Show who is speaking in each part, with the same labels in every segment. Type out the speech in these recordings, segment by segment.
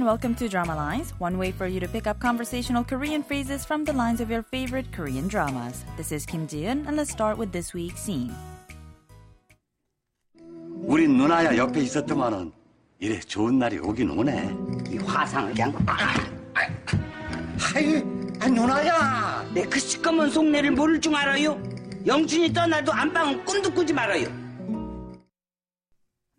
Speaker 1: and welcome to Drama Lines, one way for you to pick up conversational Korean phrases from the lines of your favorite Korean dramas. This is Kim Ji-eun, and let's start with this week's scene.
Speaker 2: 우리 누나야 옆에 있었더만은 이래 좋은 날이 오긴 오네.
Speaker 3: 이 화상을 그냥 아,
Speaker 4: 아이, 아, 누나야.
Speaker 3: 내 그 시꺼먼 속내를 모를 줄 알아요? 영춘이 떠나도 안방은 꿈도 꾸지 말아요.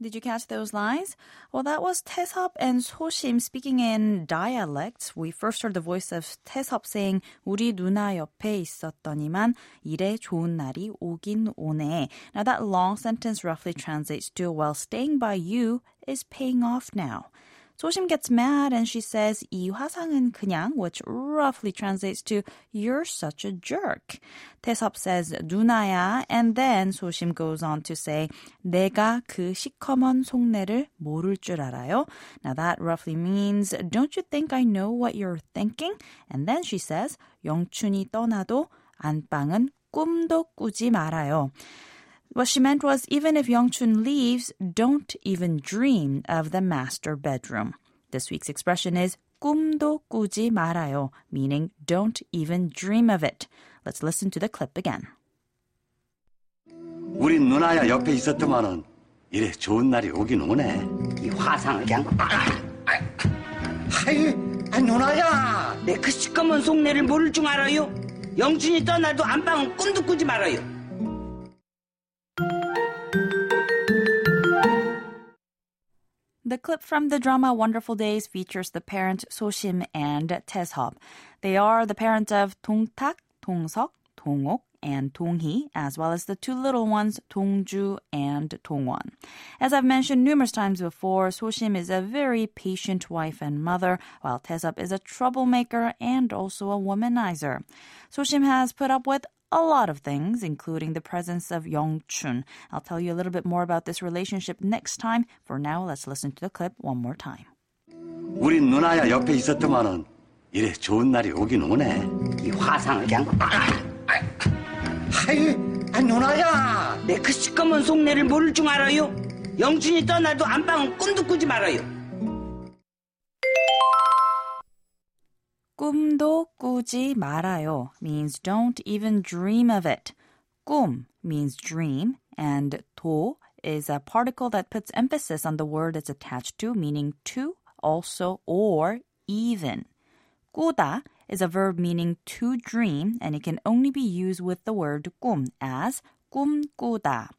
Speaker 1: Did you catch those lines? Well, that was Taesop and Soshim speaking in dialects. We first heard the voice of Taesop saying 우리 누나 옆에 있었더니만 이래 좋은 날이 오긴 오네. Now that long sentence roughly translates to while staying by you is paying off now. Soshim gets mad and she says 이 화상은 그냥, which roughly translates to you're such a jerk. Taesop says 누나야 and then Soshim goes on to say 내가 그 시커먼 속내를 모를 줄 알아요. Now that roughly means don't you think I know what you're thinking? And then she says 영춘이 떠나도 안방은 꿈도 꾸지 말아요. What she meant was even if Youngchun leaves, don't even dream of the master bedroom. This week's expression is 꿈도 꾸지 말아요, meaning don't even dream of it. Let's listen to the clip again.
Speaker 2: 우리 누나야 옆에 있었더만은 이래 좋은 날이 오긴 오네.
Speaker 3: 이 화상을 그냥 아,
Speaker 4: 아이, 아, 누나야.
Speaker 3: 내 그 시꺼먼 속내를 모를 줄 알아요? 영춘이 떠나도 안방은 꿈도 꾸지 말아요.
Speaker 1: The clip from the drama Wonderful Days features the parent Soshim and Taesop. They are the parents of Dongtak, Dongsuk, Dongok, and Donghee, as well as the two little ones, Dongju and Dongwon. As I've mentioned numerous times before, Soshim is a very patient wife and mother, while Taesop is a troublemaker and also a womanizer. Soshim has put up with a lot of things, including the presence of Yongchun. I'll tell you a little bit more about this relationship next time. For now, let's listen to the clip one more time.
Speaker 2: 우리 누나야 옆에 있었더만은 이래 좋은 날이 오긴 오네.
Speaker 3: 이 화상을 그냥 아,
Speaker 4: 아이, 아, 누나야.
Speaker 3: 내 그 시꺼먼 속내를 모를 줄 알아요? 영춘이 떠나도 안방은 꿈도 꾸지 말아요.
Speaker 1: 꿈도 꾸지 말아요 means don't even dream of it. 꿈 means dream and 도 is a particle that puts emphasis on the word it's attached to, meaning to, also, or even. 꾸다 is a verb meaning to dream and it can only be used with the word 꿈 as 꿈꾸다.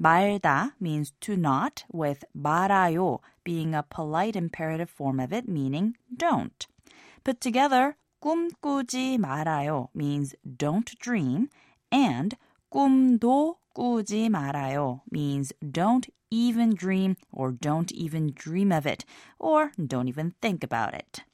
Speaker 1: 말다 means to not, with 말아요 being a polite imperative form of it, meaning don't. Put together, 꿈꾸지 말아요 means don't dream, and 꿈도 꾸지 말아요 means don't even dream or don't even dream of it, or don't even think about it.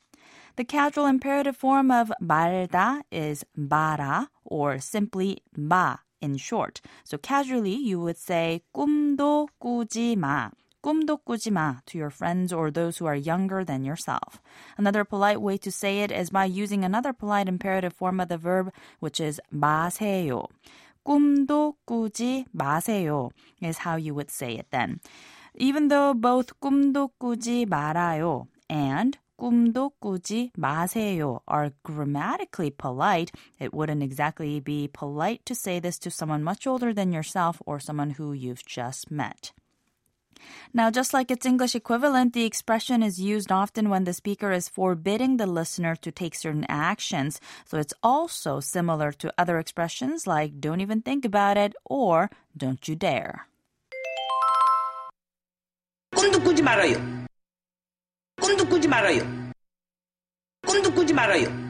Speaker 1: The casual imperative form of 말다 is 말아 or simply 마 in short. So casually you would say 꿈도 꾸지 마. 꿈도 꾸지 마 to your friends or those who are younger than yourself. Another polite way to say it is by using another polite imperative form of the verb, which is 마세요. 꿈도 꾸지 마세요 is how you would say it then. Even though both 꿈도 꾸지 말아요 and 꿈도 꾸지 마세요 are grammatically polite, it wouldn't exactly be polite to say this to someone much older than yourself or someone who you've just met. Now, just like its English equivalent, the expression is used often when the speaker is forbidding the listener to take certain actions. So it's also similar to other expressions like don't even think about it or don't you dare.
Speaker 3: 꿈도 꾸지 말아요. 꿈도 꾸지 말아요. 꿈도 꾸지 말아요.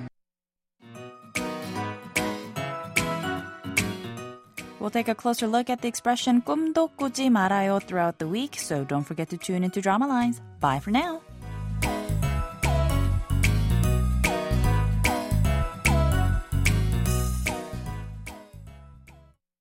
Speaker 1: We'll take a closer look at the expression 꿈도 꾸지 말아요 throughout the week, so don't forget to tune into Drama Lines. Bye for now.